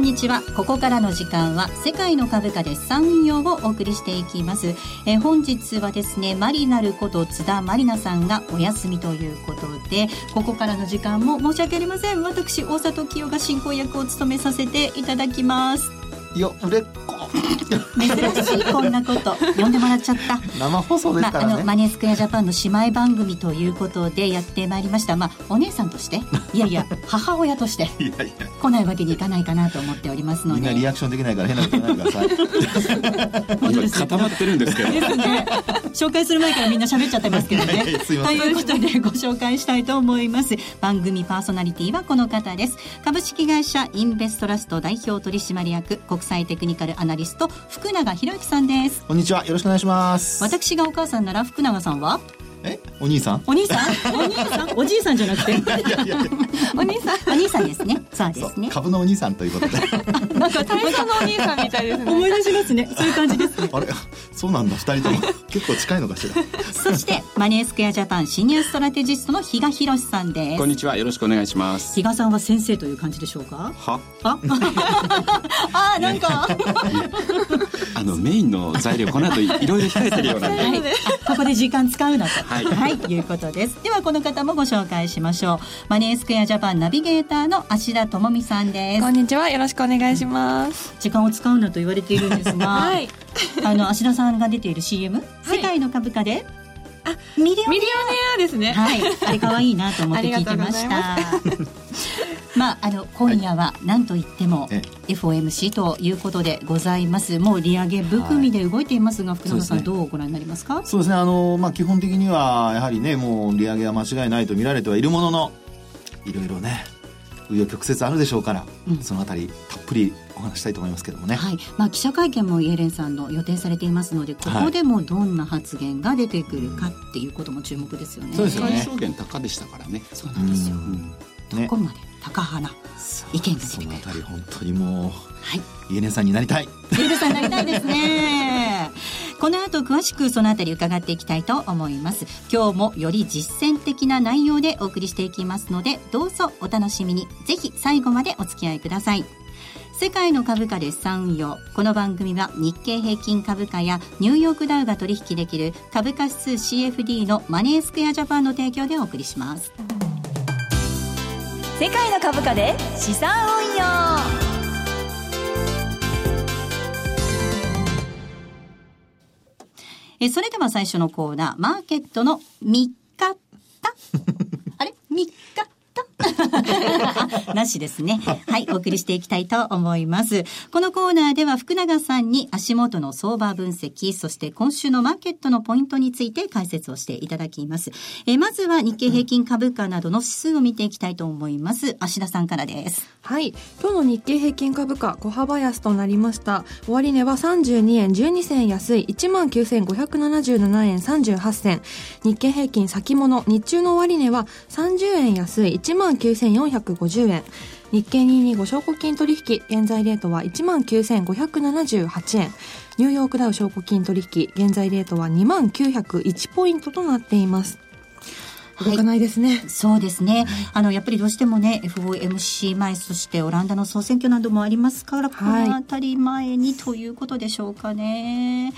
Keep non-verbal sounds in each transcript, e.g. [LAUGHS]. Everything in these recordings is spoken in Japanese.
んこんにちは。ここからの時間は世界の株価で産運用をお送りしていきます。え本日はですねマリナルこと津田マリナさんがお休みということでここからの時間も申し訳ありません。私大里清が進行役を務めさせていただきます。よ売れっ子珍しいこんなこと。呼んでもらっちゃった。生放送ですからね、まあ、あのマネースクエアジャパンの姉妹番組ということでやってまいりました。まあお姉さんとして。[LAUGHS] いやいや母親として。来ないわけにいかないかなと思っておりますので。みんなリアクションできないから変なこと言わな [LAUGHS] いでください固まってるんですけどですね紹介する前からみんな喋っちゃってますけどね。[LAUGHS] ということでご紹介したいと思います。番組パーソナリティはこの方です。株式会社インベストラスト代表取締役国際テクニカルアナリスト福永博之さんです。こんにちは。よろしくお願いします。私がお母さんなら福永さんは？え？お兄さん？お兄さん？お兄さん？おじいさんじゃなくて？[LAUGHS] お兄さん？お兄さんですね。そうですね。株のお兄さんということで。なんか体操のお兄さんみたいですね。思い出しますね。そういう感じです、ね、あれ？そうなんだ。二人とも。結構近いのかしら。そしてマネースクエアジャパンシニアストラテジストの比嘉博さんです。こんにちは。よろしくお願いします。比嘉さんは先生という感じでしょうか？は？[LAUGHS] ああなんか。あのメインの材料この後いろいろ控えてるようなんで、はい、ここで時間使うなとはい、はい、いうことです。ではこの方もご紹介しましょう。マネースクエアジャパンナビゲーターの芦田智美さんです。こんにちは。よろしくお願いします。時間を使うなと言われているんですが、はい、[LAUGHS] あの芦田さんが出ている CM、世界の株価で？あミリオネア。ですね。はい。あれ可愛いなと思って聞いてました [LAUGHS] まあ、あの今夜は何と言っても FOMC ということでございます。もう利上げ含みで動いていますが、はい、福永さん、ね、どうご覧になりますか？そうですね。あの、まあ、基本的にはやはりねもう利上げは間違いないと見られてはいるもののいろいろね紆余曲折あるでしょうから、うん、そのあたりたっぷりお話したいと思いますけどもね、はい。まあ、記者会見もイエレンさんの予定されていますのでここでもどんな発言が出てくるかっていうことも注目ですよね。そうですよね。証言高でしたからね。そうなんですよ。うん、どこまで高花。意見が出てくる。そのあたり本当にもう、はい、イエさんになりたい。イエさんになりたいですね。[LAUGHS] この後詳しくそのあたり伺っていきたいと思います。今日もより実践的な内容でお送りしていきますのでどうぞお楽しみに。ぜひ最後までお付き合いください。世界の株価で資産運用この番組は日経平均株価やニューヨークダウが取引できる株価指数 CFD のマネースクエアジャパンの提供でお送りします世界の株価で資産運用。えそれでは最初のコーナー、マーケットの3日たあれ ?3 日 [LAUGHS] なしですね。はい、お送りしていきたいと思います。このコーナーでは福永さんに足元の相場分析、そして今週のマーケットのポイントについて解説をしていただきます。えまずは日経平均株価などの指数を見ていきたいと思います。芦田さんからです。はい、今日の日経平均株価小幅安となりました。終値は32円12銭安い19,577円38銭。日経平均先物日中の終値は30円安い1万9450円。日経225証拠金取引、現在レートは19,578円。ニューヨークダウ証拠金取引、現在レートは2901ポイントとなっています。動かないですね、はい、そうですね、あのやっぱりどうしてもね FOMC 前そしてオランダの総選挙などもありますからこの辺り前にということでしょうかね、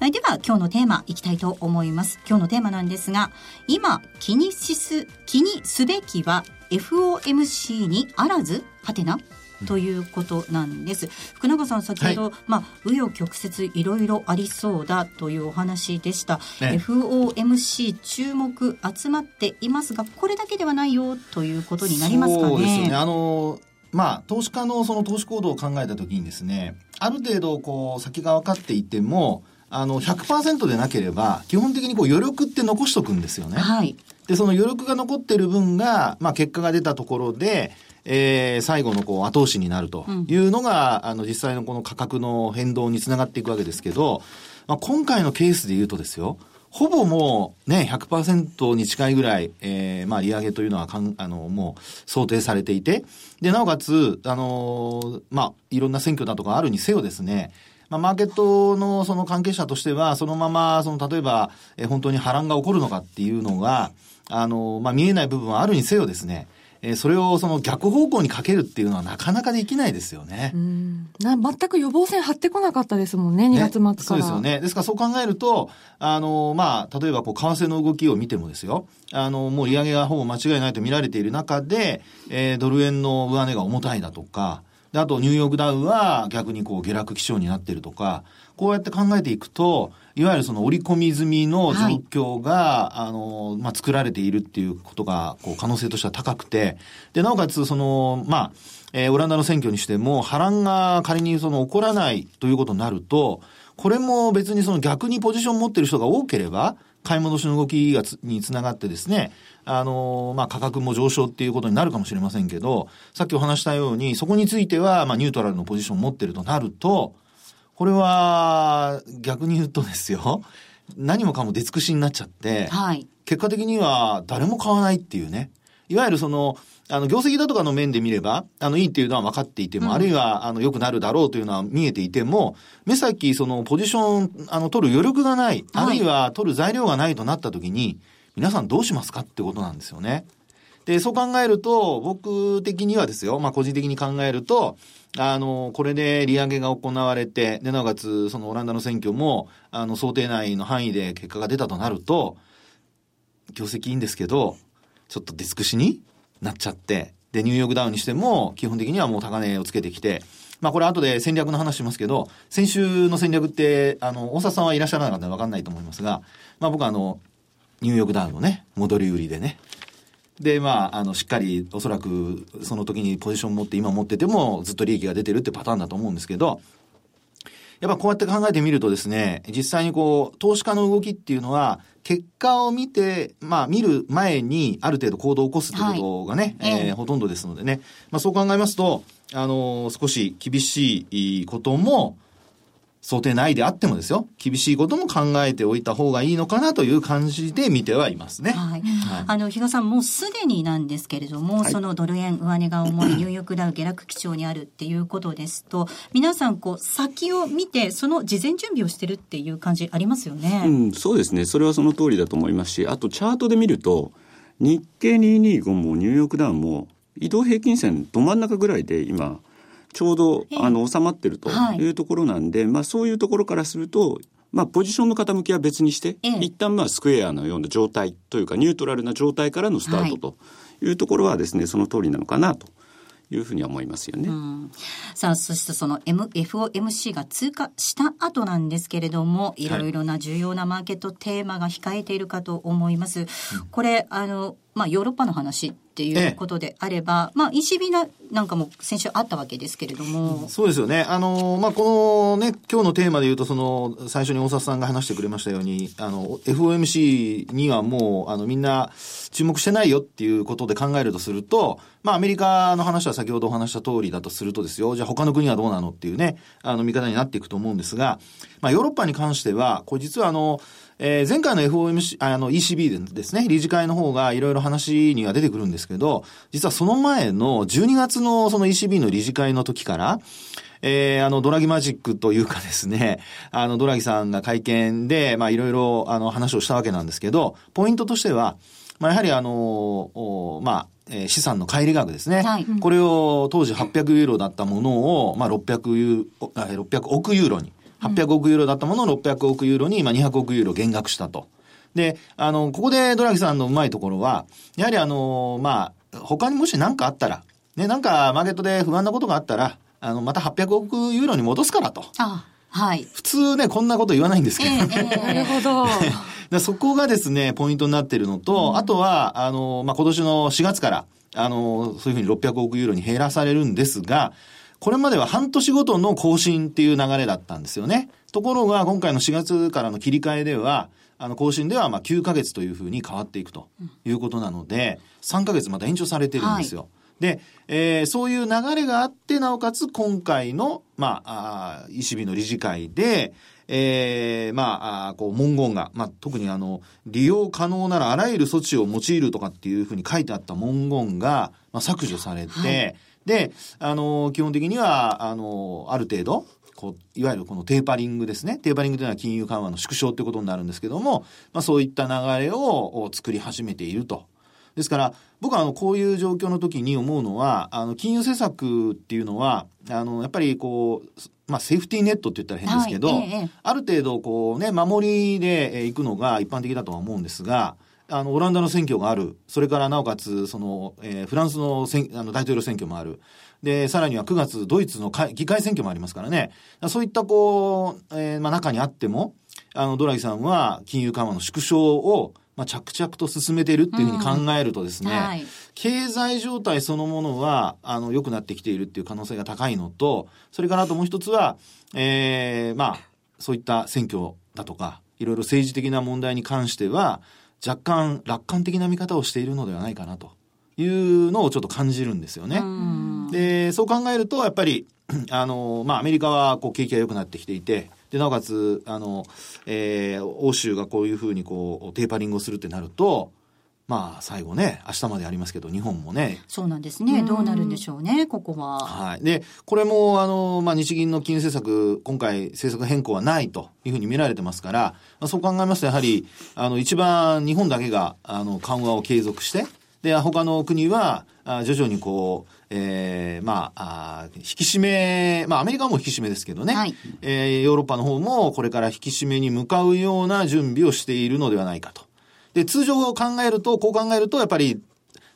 はい、では今日のテーマいきたいと思います。今日のテーマなんですが今気にしす気にすべきは FOMC にあらず？はてな？ということなんです。福永さん先ほど、はい、まあ紆余曲折いろいろありそうだというお話でした。ね、FOMC 注目集まっていますが、これだけではないよということになりますかね。そうですよね。あのまあ、投資家のその投資行動を考えたときにですね、ある程度こう先が分かっていても、あの100%でなければ基本的にこう余力って残しとくんですよね。はい。で、その余力が残ってる分が、まあ結果が出たところで、えー、最後のこう後押しになるというのが、うん、あの実際のこの価格の変動につながっていくわけですけど、まあ、今回のケースで言うとですよ、ほぼもうね、100%に近いぐらい、えー、まあ利上げというのはかん、あの、もう想定されていて、で、なおかつ、あのー、まあ、いろんな選挙だとかあるにせよですね、まあ、マーケットのその関係者としては、そのまま、その、例えば、えー、本当に波乱が起こるのかっていうのが、あのー、まあ、見えない部分はあるにせよですね、えーそれをその逆方向にかけるっていうのはなかなかできないですよね。うんな全く予防線張ってこなかったですもんね、2月末から。ねそうですよね。ですからそう考えると、あの、まあ、例えばこう、為替の動きを見てもですよ、あの、もう利上げがほぼ間違いないと見られている中で、えードル円の上値が重たいだとか、であとニューヨークダウは逆にこう下落基調になっているとか、こうやって考えていくと、いわゆるその織り込み済みの状況が、あの、まあ、作られているっていうことが、こう、可能性としては高くて、で、なおかつ、その、まあ、えーオランダの選挙にしても、波乱が仮にその起こらないということになると、これも別にその逆にポジションを持ってる人が多ければ、買い戻しの動きがつにつながってですね、あのまあ、価格も上昇っていうことになるかもしれませんけど、さっきお話したように、そこについては、まあ、ニュートラルのポジションを持ってるとなると、これは、逆に言うとですよ、何もかも出尽くしになっちゃって、はい。結果的には誰も買わないっていうね。いわゆるその、あの、業績だとかの面で見れば、あの、いいっていうのは分かっていても、あるいは、あの、良くなるだろうというのは見えていても、目先、その、ポジション、あの、取る余力がない、あるいは取る材料がないとなった時に、皆さんどうしますかってことなんですよね。で、そう考えると、僕的にはですよ、まあ個人的に考えると、あの、これで利上げが行われて、で、なおかつ、そのオランダの選挙も、あの、想定内の範囲で結果が出たとなると、業績いいんですけど、ちょっと出尽くしになっちゃって、で、ニューヨークダウンにしても、基本的にはもう高値をつけてきて、まあこれ後で戦略の話しますけど、先週の戦略って、あの、大沢さんはいらっしゃらなかったのでわかんないと思いますが、まあ僕はあの、ニューヨークダウンのね、戻り売りでね、で、まあ、あの、しっかり、おそらく、その時にポジション持って、今持ってても、ずっと利益が出てるってパターンだと思うんですけど、やっぱこうやって考えてみるとですね、実際にこう、投資家の動きっていうのは、結果を見て、まあ見る前にある程度行動を起こすってことがね、はい。ええ。えーほとんどですのでね、まあそう考えますと、あのー少し厳しいことも、想定内であってもですよ、厳しいことも考えておいた方がいいのかなという感じで見てはいますね。はい。あの、比嘉さん、もうすでになんですけれども、そのドル円上値が重いニューヨークダウ下落基調にあるっていうことですと、皆さん、こう、先を見て、その事前準備をしてるっていう感じありますよね。うん、そうですね。それはその通りだと思いますし、あとチャートで見ると、日経225もニューヨークダウンも移動平均線ど真ん中ぐらいで今、ちょうどええ。あの収まってるとはい。いうところなんで、まあそういうところからすると、まあポジションの傾きは別にして、ええ。一旦まあスクエアのような状態というかニュートラルな状態からのスタートというところはですね、その通りなのかなというふうには思いますよね。うん。さあ、そしてその M FOMC が通過した後なんですけれども、いろいろな重要なマーケットテーマが控えているかと思います。これ、あの、まあ、ヨーロッパの話っていうことであれば、まあ、ECB ななんかも先週あったわけですけれども、そうですよね。あの、まあ、このね、今日のテーマで言うと、その、最初に大沢さんが話してくれましたように、あの、FOMC にはもう、あの、みんな注目してないよっていうことで考えるとすると、まあ、アメリカの話は先ほどお話した通りだとするとですよ、じゃあ他の国はどうなのっていうね、あの、見方になっていくと思うんですが、まあ、ヨーロッパに関しては、これ実はあの、えー前回の FOMC、あの ECB でですね、理事会の方がいろいろ話には出てくるんですけど、実はその前の12月のその ECB の理事会の時から、えーあの、ドラギマジックというかですね、[LAUGHS] あの、ドラギさんが会見で、まあ、いろいろ、あの、話をしたわけなんですけど、ポイントとしては、まあ、やはりあの、おまあ、えー資産の乖離額ですね。はい。これを当時800ユーロだったものを、まあ、600ユーあ600億ユーロに、800億ユーロだったものを600億ユーロに、まあ、200億ユーロ減額したと。で、あの、ここでドラギさんのうまいところは、やはりあの、まあ、他にもし何かあったら、ね、なんかマーケットで不安なことがあったら、あの、また800億ユーロに戻すからと。あ、はい。普通ね、こんなこと言わないんですけど、ええええなるほど。[LAUGHS] でそこがですね、ポイントになっているのと、あとは、あの、まあ、今年の4月から、あの、そういうふうに600億ユーロに減らされるんですが、これまでは半年ごとの更新っていう流れだったんですよね。ところが、今回の4月からの切り替えでは、あの、更新では、まあ、9ヶ月というふうに変わっていくということなので、3ヶ月また延長されてるんですよ。で、えーそういう流れがあって、なおかつ今回の、まあ、あー ECB の理事会で、えーまあ、あーこう文言が、まあ、特にあの、利用可能ならあらゆる措置を用いるとかっていうふうに書いてあった文言が、まあ、削除されて、はいで、あの、基本的には、あの、ある程度、こう、いわゆるこのテーパリングですね。テーパリングというのは金融緩和の縮小ということになるんですけども、まあそういった流れをお作り始めていると。ですから、僕はあの、こういう状況の時に思うのは、あの、金融政策っていうのは、あの、やっぱりこう、まあ、セーフティーネットって言ったら変ですけど、はいええある程度こうね、守りでえー行くのが一般的だとは思うんですが、あの、オランダの選挙がある。それからなおかつ、その、えーフランスの選あの大統領選挙もある。で、さらには9月、ドイツの会議会選挙もありますからね。そういったこう、えーまあ中にあっても、あの、ドラギさんは金融緩和の縮小を、まあ着々と進めているっていうふうに考えるとですね、はい経済状態そのものは、あの、良くなってきているっていう可能性が高いのと、それからあともう一つは、えーまあ、そういった選挙だとか、いろいろ政治的な問題に関しては、若干楽観的な見方をしているのではないかなというのをちょっと感じるんですよね。で、そう考えると、やっぱり、あの、まあ、アメリカは、こう、景気が良くなってきていて、で、なおかつ、あの、えー欧州がこういうふうに、こう、テーパリングをするってなると、まあ、最後ね、明日までありますけど、日本もね、そうなんですね。どうなるんでしょうね、ここは。はい。で、これも、あの、まあ、日銀の金融政策、今回政策変更はないというふうに見られてますから、まあ、そう考えますと、やはり、あの、一番日本だけが、あの、緩和を継続して、で、他の国は、あ徐々にこう、えーまあ、あ引き締め、まあ、アメリカはもう引き締めですけどね、はいえーヨーロッパの方もこれから引き締めに向かうような準備をしているのではないかと。で、通常考えると、こう考えると、やっぱり、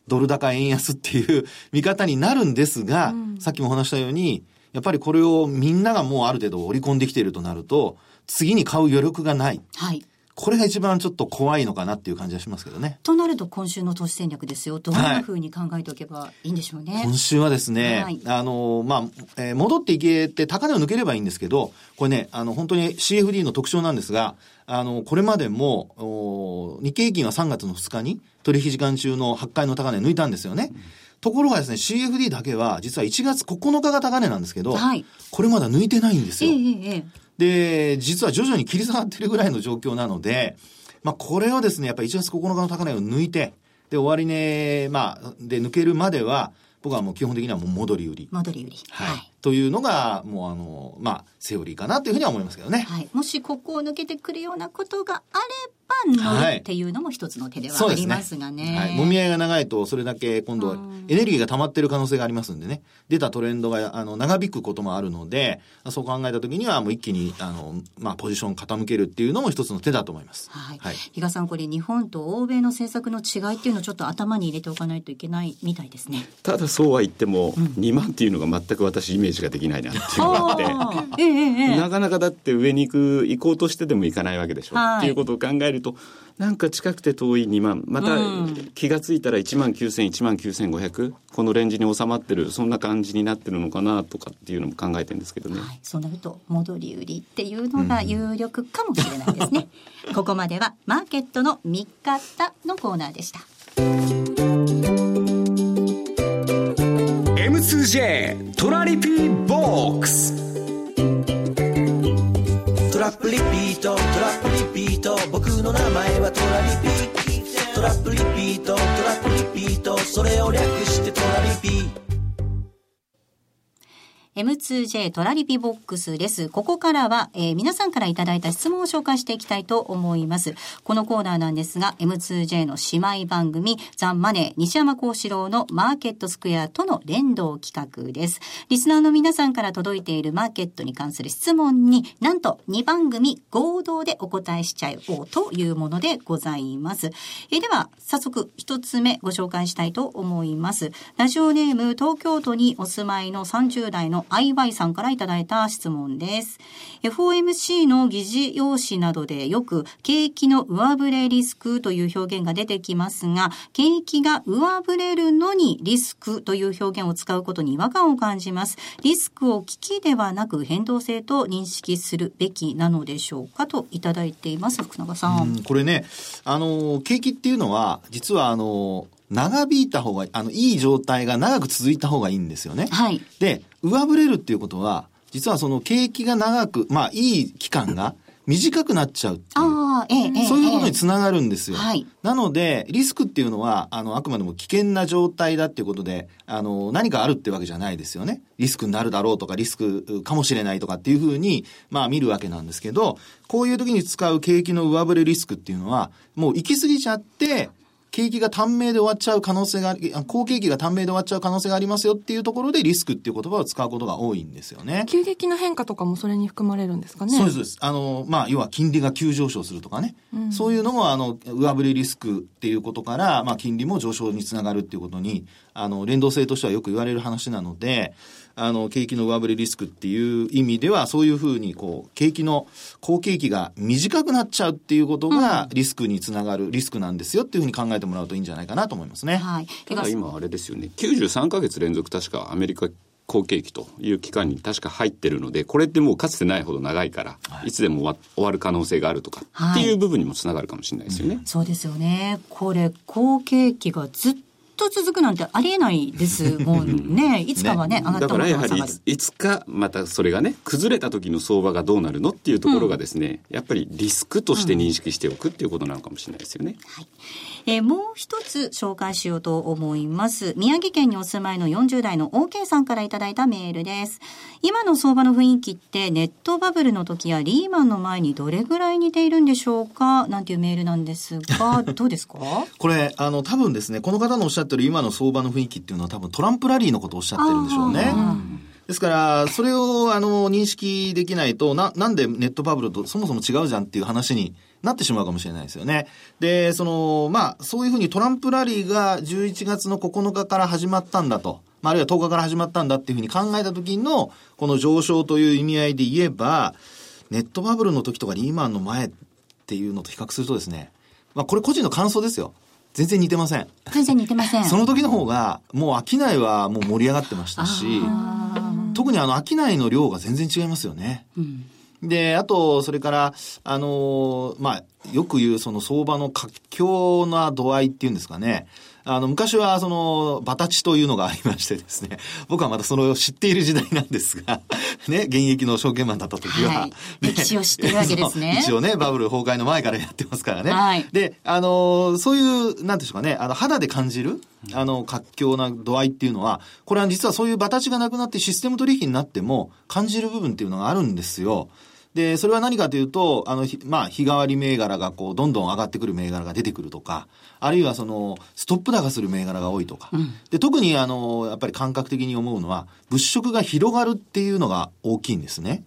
ドル高円安っていう [LAUGHS] 見方になるんですが、さっきも話したように、やっぱりこれをみんながもうある程度織り込んできているとなると、次に買う余力がない。はい。これが一番ちょっと怖いのかなっていう感じはしますけどね。となると今週の投資戦略ですよ。どんな風に考えておけばいいんでしょうね。今週はですね、はいあの、まあ、えー戻っていけて高値を抜ければいいんですけど、これね、あの、本当に CFD の特徴なんですが、あの、これまでも、お日経平均は3月の2日に取引時間中の8回の高値抜いたんですよね。ところがですね、CFD だけは、実は1月9日が高値なんですけど、はいこれまだ抜いてないんですよ。ええええええで、実は徐々に切り下がってるぐらいの状況なので、まあ、これをですね、やっぱり1月9日の高値を抜いて、で、終値、まあ、で抜けるまでは、僕はもう基本的にはもう戻り売り。戻り売り。はい。というのが、もうあの、まあ、セオリーかなというふうには思いますけどね。はい。もしここを抜けてくるようなことがあれば、乗はいるっていうのも一つの手では。ありますがね。はい。もみ合いが長いと、それだけ今度はエネルギーが溜まってる可能性がありますんでね。出たトレンドが、あの、長引くこともあるので、そう考えたときには、もう一気に、あの、まあ、ポジションを傾けるっていうのも一つの手だと思います。はい。はい。比嘉さん、これ日本と欧米の政策の違いっていうのをちょっと頭に入れておかないといけないみたいですね。ただそうは言っても、2万っていうのが全く私イメージができないなっていうのがあって。えええなかなかだって上に行く行こうとしてでも行かないわけでしょ、はいっていうことを考えるとなんか近くて遠い2万またうん気がついたら1万9000、1万9500このレンジに収まってるそんな感じになってるのかなとかっていうのも考えてるんですけどね。はい、そうなると戻り売りっていうのが有力かもしれないですね。[LAUGHS] ここまではマーケットの見方のコーナーでした。M2J トラリピーボックスップリピートトラップリピート僕の名前はトラリピトラップリピートトラップリピートそれを略してトラリピ M2J トラリピボックスです。ここからは、えー皆さんからいただいた質問を紹介していきたいと思います。このコーナーなんですが、M2J の姉妹番組、ザ・マネー西山幸四郎のマーケットスクエアとの連動企画です。リスナーの皆さんから届いているマーケットに関する質問に、なんと2番組合同でお答えしちゃおうというものでございます。えーでは、早速一つ目ご紹介したいと思います。ラジオネーム東京都にお住まいの30代の IY さんからいただいた質問です。FOMC の議事要旨などでよく景気の上振れリスクという表現が出てきますが、景気が上振れるのにリスクという表現を使うことに違和感を感じます。リスクを危機ではなく変動性と認識するべきなのでしょうかといただいています。福永さん。んこれね、あの、景気っていうのは、実はあの、長引いた方が、あの、いい状態が長く続いた方がいいんですよね。はい。で、上振れるっていうことは、実はその景気が長く、まあ、いい期間が短くなっちゃうっていう。ああ、ええ、ええ。そういうことにえつながるんですよ。はいなので、リスクっていうのは、あの、あくまでも危険な状態だっていうことで、あの、何かあるってわけじゃないですよね。リスクになるだろうとか、リスクかもしれないとかっていうふうに、まあ見るわけなんですけど、こういう時に使う景気の上振れリスクっていうのは、もう行き過ぎちゃって、景気が短命で終わっちゃう可能性があり、あ好景気が短命で終わっちゃう可能性がありますよっていうところでリスクっていう言葉を使うことが多いんですよね。急激な変化とかもそれに含まれるんですかね？そうですそうです。あの、まあ、要は金利が急上昇するとかね。そういうのも、あの、上振れリスクっていうことから、まあ、金利も上昇につながるっていうことに、あの、連動性としてはよく言われる話なので、あの、景気の上振れリスクっていう意味では、そういうふうに、こう、景気の、好景気が短くなっちゃうっていうことが、リスクにつながるリスクなんですよっていうふうに考えてもらうといいんじゃないかなと思いますね。はい。ただ今あれですよね93か月連続確かアメリカ好景気という期間に確か入ってるのでこれってもうかつてないほど長いから、い、つでも終わる可能性があるとか、はいっていう部分にもつながるかもしれないですよね。そうですよね。これ、好景気がずっと続くなんてありえないですもんね。[LAUGHS] いつかはね、上がったもだからやはりのが下がる。いつかまたそれがね崩れた時の相場がどうなるのっていうところがですね、やっぱりリスクとして認識しておくっていうことなのかもしれないですよね。えーもう一つ紹介しようと思います。宮城県にお住まいの40代の OK さんからいただいたメールです。今の相場の雰囲気ってネットバブルの時やリーマンの前にどれぐらい似ているんでしょうか？なんていうメールなんですが、[LAUGHS] どうですか？これ、あの、多分ですね、この方のおっしゃってる今の相場の雰囲気っていうのは多分トランプラリーのことをおっしゃってるんでしょうね。ですから、それを、あの、認識できないと、な、なんでネットバブルとそもそも違うじゃんっていう話になってしまうかもしれないですよね。で、その、まあ、そういうふうにトランプラリーが11月の9日から始まったんだと。まあ、あるいは10日から始まったんだっていうふうに考えた時の、この上昇という意味合いで言えば、ネットバブルの時とかリーマンの前っていうのと比較するとですね、まあ、これ個人の感想ですよ。全然似てません。全然似てません。その時の方が、もう商いはもう盛り上がってましたし、特にあの商いの量が全然違いますよね。で、あと、それから、あのーまあ、よく言うその相場の活況な度合いっていうんですかね。あの、昔はその、バタチというのがありましてですね、[LAUGHS] 僕はまたそれを知っている時代なんですが、[LAUGHS] ね、現役の証券マンだった時は、はいね歴史を知ってるわけですね [LAUGHS] 一応ね、バブル崩壊の前からやってますからね。はいで、あのーそういう、なんていうんでしょうかね、あの、肌で感じる、あの、活況な度合いっていうのは、これは実はそういうバタチがなくなってシステム取引になっても、感じる部分っていうのがあるんですよ。で、それは何かというと、あの、ひまあ、日替わり銘柄がこう、どんどん上がってくる銘柄が出てくるとか、あるいはその、ストップ高する銘柄が多いとか。で、特にあの、やっぱり感覚的に思うのは、物色が広がるっていうのが大きいんですね。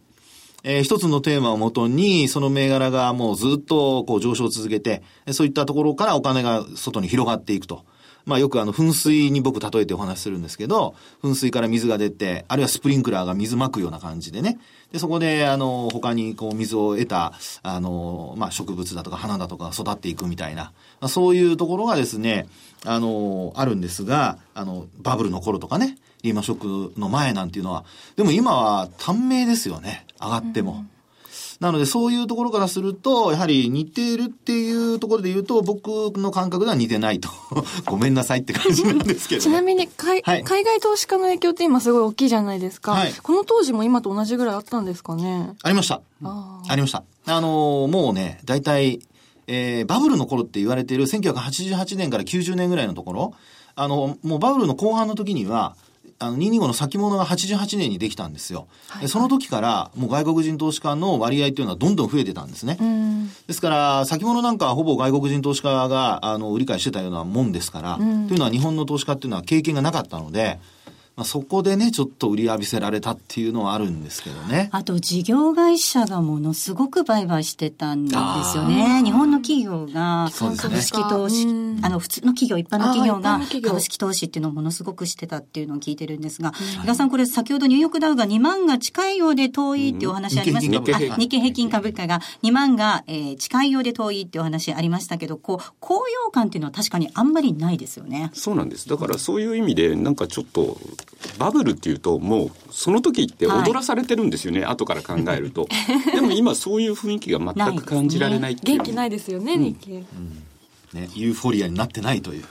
えー一つのテーマをもとに、その銘柄がもうずっとこう上昇を続けて、そういったところからお金が外に広がっていくと。まあよくあの噴水に僕例えてお話しするんですけど、噴水から水が出て、あるいはスプリンクラーが水まくような感じでね。で、そこであの、他にこう水を得た、あの、まあ植物だとか花だとか育っていくみたいな、まあそういうところがですね、あの、あるんですが、あの、バブルの頃とかね、リーマンショックの前なんていうのは、でも今は短命ですよね。上がっても。なので、そういうところからすると、やはり似ているっていうところで言うと、僕の感覚では似てないと。[LAUGHS] ごめんなさいって感じなんですけど、ね。ちなみに海、はい海外投資家の影響って今すごい大きいじゃないですか、はいこの当時も今と同じぐらいあったんですかねありました。あありました。あのーもうね、大体、えーバブルの頃って言われている1988年から90年ぐらいのところ、あの、もうバブルの後半の時には、あの、225の先物が88年にできたんですよ。でその時から、もう外国人投資家の割合っていうのはどんどん増えてたんですね。うんですから、先物なんかはほぼ外国人投資家が、あの、売り買いしてたようなもんですから、というのは日本の投資家っていうのは経験がなかったので、まあ、そこでね、ちょっと売り浴びせられたっていうのはあるんですけどね。あと事業会社がものすごく売買してたんですよね。日本の企業が株式投資、うん。あの普通の企業、一般の企業が株式投資っていうのをものすごくしてたっていうのを聞いてるんですが、比嘉さんこれ先ほどニューヨークダウが2万が近いようで遠いっていうお話ありましたうんけど、日経平均あ日経平均株価が2万が、えー近いようで遠いっていうお話ありましたけど、こう、高揚感っていうのは確かにあんまりないですよね。そうなんです。だからそういう意味でなんかちょっとバブルっていうともうその時って踊らされてるんですよね、後から考えると。[LAUGHS] でも今そういう雰囲気が全く感じられないっていう。元気ないですよね、日経。ね、ユーフォリアになってないという。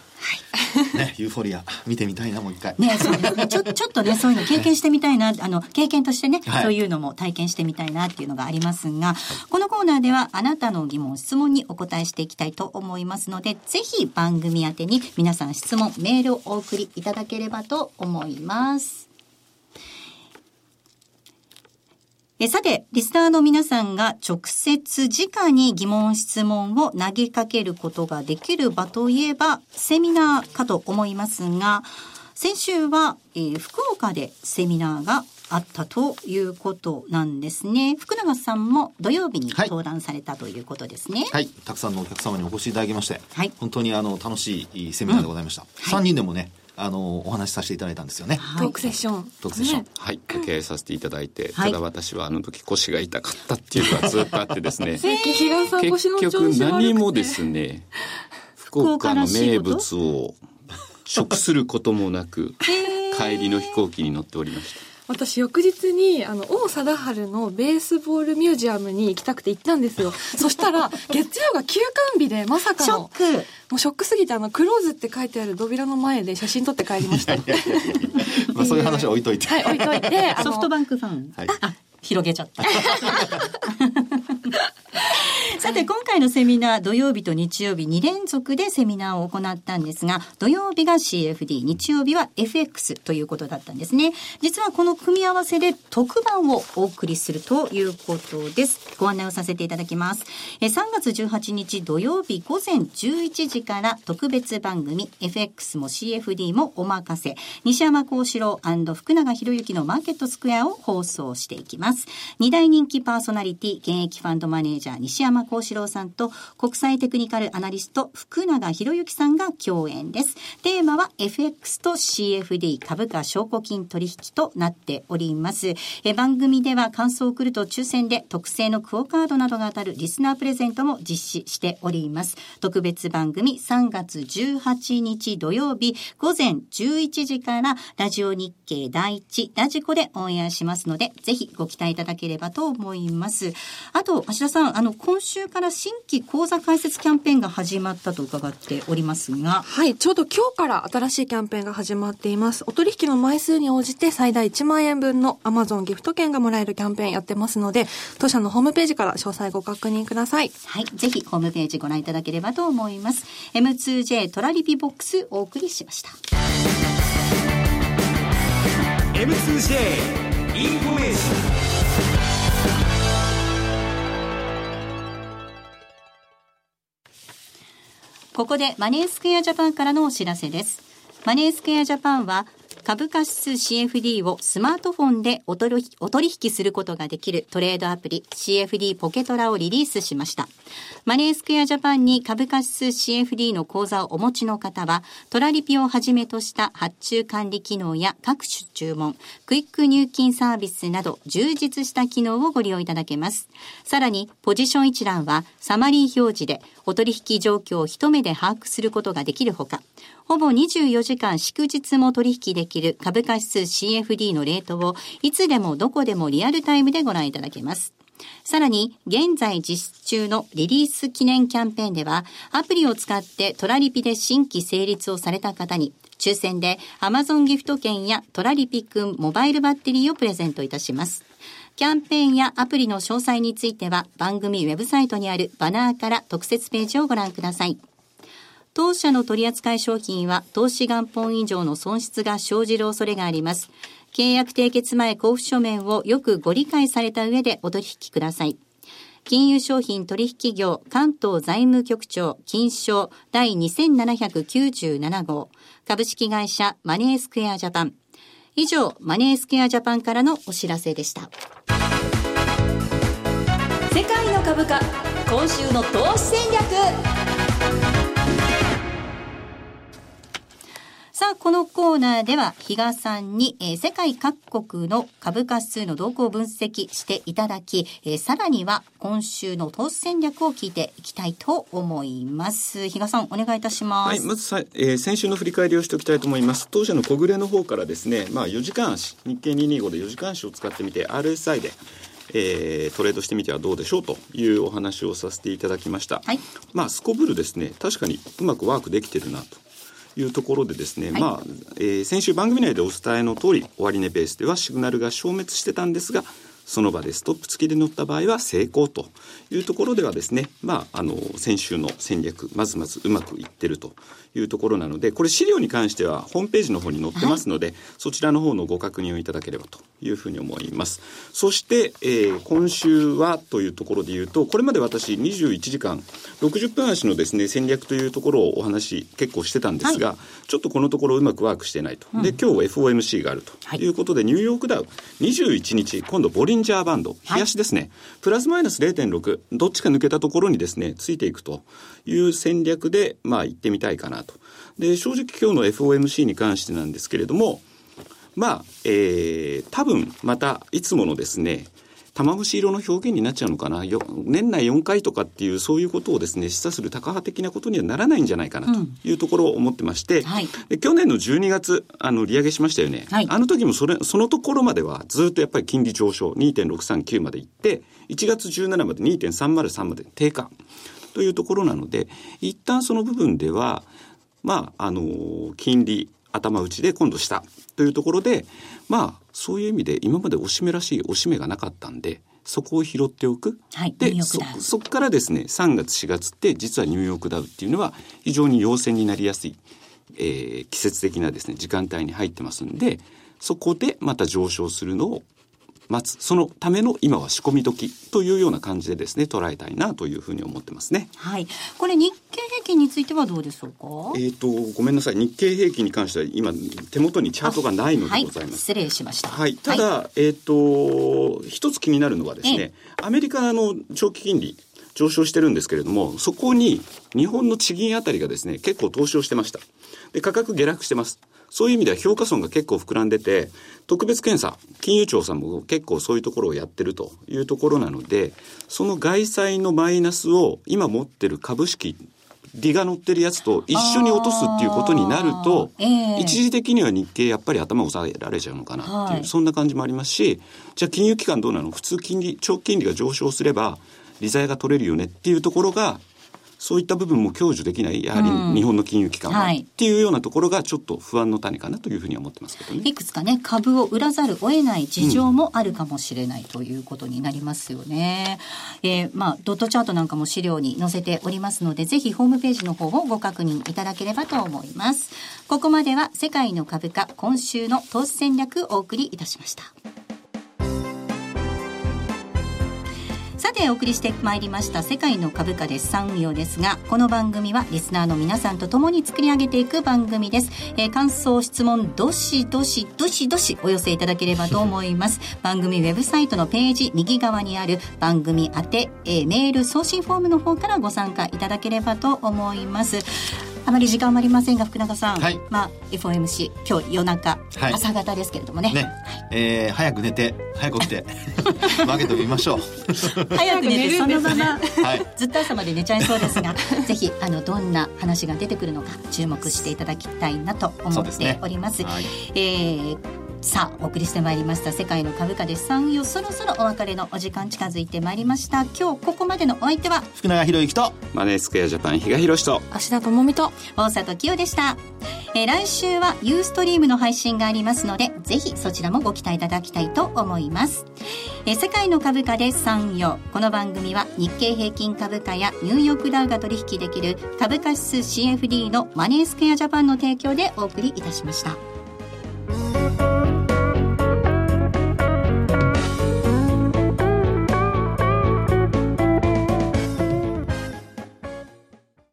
ね、ユーフォリア、見てみたいな、もう一回。ねそうですね。ちょ、[LAUGHS] ちょっとね、そういうの経験してみたいな、あの、経験としてね、はいそういうのも体験してみたいなっていうのがありますが、このコーナーではあなたの疑問、質問にお答えしていきたいと思いますので、ぜひ番組宛てに皆さん質問、メールをお送りいただければと思います。えさて、リスナーの皆さんが直接直に疑問質問を投げかけることができる場といえば、セミナーかと思いますが、先週は、えー福岡でセミナーがあったということなんですね。福永さんも土曜日にはい登壇されたということですね。はい。たくさんのお客様にお越しいただきまして、はい本当にあの、楽しいセミナーでございました。3人でもね、あの、お話しさせていただいたんですよね。はい。トークセッション。トークセッション。はい、受けさせていただいて、はい。ただ私はあの時腰が痛かったっていうのがずっとあってですね。[LAUGHS] 結の調局何もですね福岡の名物を食することもなく帰りの飛行機に乗っておりました私翌日にあの王貞治のベースボールミュージアムに行きたくて行ったんですよ [LAUGHS] そしたら月曜が休館日でまさかショのック。もうショックすぎてあのクローズって書いてある扉の前で写真撮って帰りましたまあ、そういう話は置いといて。はい置いといてソフトバンクファン。はいあ、広げちゃった。[LAUGHS] [LAUGHS] さて、今回のセミナー、土曜日と日曜日2連続でセミナーを行ったんですが、土曜日が CFD、日曜日は FX ということだったんですね。実はこの組み合わせで特番をお送りするということです。ご案内をさせていただきます。え3月18日土曜日午前11時から特別番組 FX も CFD もお任せ。西山幸四郎福永博之のマーケットスクエアを放送していきます。二大人気パーソナリティ、現役ファンドマネージャー西山幸四郎さんと国際テクニカルアナリスト福永博之さんが共演です。テーマは FX と CFD 株価証拠金取引となっております。え番組では感想を送ると抽選で特製のクオカードなどが当たるリスナープレゼントも実施しております。特別番組3月18日土曜日午前11時からラジオ日経第一ラジコでオンエアしますので、ぜひご期待いただければと思います。あと、芦田さんん、あの、今週から新規講座開設キャンペーンが始まったと伺っておりますが、はい、ちょうど今日から新しいキャンペーンが始まっています。お取引の枚数に応じて最大1万円分の Amazon ギフト券がもらえるキャンペーンやってますので、当社のホームページから詳細ご確認ください。はい。ぜひホームページご覧いただければと思います。M2J トラリピボックスお送りしました。M2J インフォメーションここでマネースクエアジャパンからのお知らせです。マネースクエアジャパンは株価指数 CFD をスマートフォンでお取引することができるトレードアプリ CFD ポケトラをリリースしました。マネースクエアジャパンに株価指数 CFD の口座をお持ちの方は、トラリピをはじめとした発注管理機能や各種注文、クイック入金サービスなど充実した機能をご利用いただけます。さらに、ポジション一覧はサマリー表示でお取引状況を一目で把握することができるほか、ほぼ24時間祝日も取引できる株価指数 CFD のレートをいつでもどこでもリアルタイムでご覧いただけます。さらに、現在実施中のリリース記念キャンペーンでは、アプリを使ってトラリピで新規成立をされた方に、抽選で Amazon ギフト券やトラリピくんモバイルバッテリーをプレゼントいたします。キャンペーンやアプリの詳細については番組ウェブサイトにあるバナーから特設ページをご覧ください。当社の取扱い商品は投資元本以上の損失が生じる恐れがあります。契約締結前交付書面をよくご理解された上でお取引ください。金融商品取引業関東財務局長金賞第2797号株式会社マネースクエアジャパン。以上、マネースクエアジャパンからのお知らせでした。世界の株価、今週の投資戦略。さあ、このコーナーでは、比嘉さんに、えー世界各国の株価指数の動向を分析していただき、えーさらには今週の投資戦略を聞いていきたいと思います。比嘉さん、お願いいたします。はい、まずさ、えー先週の振り返りをしておきたいと思います。当社の小暮の方からですね、まあ4時間足、日経225で4時間足を使ってみて、RSI で、えートレードしてみてはどうでしょうというお話をさせていただきました。はいまあ、スコブルですね、確かにうまくワークできてるなと。いうところでですね、はい。まあ、えー先週番組内でお伝えの通り、終値ベースではシグナルが消滅してたんですが、その場でストップ付きで乗った場合は成功というところではですね、まあ、あの、先週の戦略、まずまずうまくいってるというところなので、これ資料に関してはホームページの方に載ってますので、そちらの方のご確認をいただければというふうに思います。そして、えー今週はというところで言うと、これまで私21時間、60分足のですね、戦略というところをお話結構してたんですが、ちょっとこのところうまくワークしてないと。で、今日 FOMC があるということで、ニューヨークダウ21日、今度ボリンジャーバンド、冷やしですね、プラスマイナス0.6、どっちか抜けたところにですね、ついていくという戦略で、まあ行ってみたいかなと。で、正直今日の FOMC に関してなんですけれども、まあ、えー、多分またいつものですね、玉虫色の表現になっちゃうのかな？よ年内4回とかっていうそういうことをですね示唆する高派的なことにはならないんじゃないかなというところを思ってまして、はい。で去年の12月あの利上げしましたよね、はい。あの時もそれそのところまではずっとやっぱり金利上昇2.639までいって1月17まで2.303まで低下というところなので一旦その部分ではまああの金利頭打ちで今度下というところでまあそういう意味で今までおしめらしいおしめがなかったんでそこを拾っておく。はいでそこからですね3月4月って実はニューヨークダウっていうのは非常に陽線になりやすい、えー季節的なですね時間帯に入ってますんでそこでまた上昇するのを待つ。そのための今は仕込み時というような感じでですね捉えたいなというふうに思ってますね。はい。これ日経平均についてはどうでしょうか？えー、とごめんなさい。日経平均に関しては今手元にチャートがないのはいでございます。失礼しました。はい、ただ、えっ、と一つ気になるのはですね、えアメリカの長期金利上昇してるんですけれどもそこに日本の地銀あたりがですね結構投資をしてました。で価格下落してますそういう意味では評価損が結構膨らんでて特別検査金融庁さんも結構そういうところをやってるというところなのでその外債のマイナスを今持ってる株式利が乗ってるやつと一緒に落とすっていうことになると、ええ。一時的には日経やっぱり頭を押さえられちゃうのかなっていう、はい。そんな感じもありますしじゃあ金融機関どうなの？普通金利長期金利が上昇すれば利ざやが取れるよねっていうところがそういった部分も享受できないやはうんり日本の金融機関は、はいっていうようなところがちょっと不安の種かなというふうには思ってますけどね。いくつかね、株を売らざるを得ない事情もあるかもしれないということになりますよね。えーまあ、ドットチャートなんかも資料に載せておりますので、ぜひホームページの方をご確認いただければと思います。ここまでは世界の株価、今週の投資戦略お送りいたしました。さてお送りしてまいりました世界の株価で産業ですがこの番組はリスナーの皆さんと共に作り上げていく番組です、えー感想質問どしどしどしどしお寄せいただければと思います。番組ウェブサイトのページ右側にある番組宛て、えーメール送信フォームの方からご参加いただければと思います。あまり時間もありませんが福永さん、はい。まあ FOMC 今日夜中、はい。朝方ですけれどもね。ね、えー早く寝て早く起きてマーケット見ましょう。早く寝てそのままはい。ずっと朝まで寝ちゃいそうですが [LAUGHS] ぜひあのどんな話が出てくるのか注目していただきたいなと思っております。はい。えーさあお送りしてまいりました世界の株価で産業そろそろお別れのお時間近づいてまいりました。今日ここまでのお相手は福永博之とマネースクエアジャパン比嘉宏と芦田智美と大里清でした、えー来週はユーストリームの配信がありますのでぜひそちらもご期待いただきたいと思います、えー世界の株価で産業この番組は日経平均株価やニューヨークダウが取引できる株価指数 CFD のマネースクエアジャパンの提供でお送りいたしました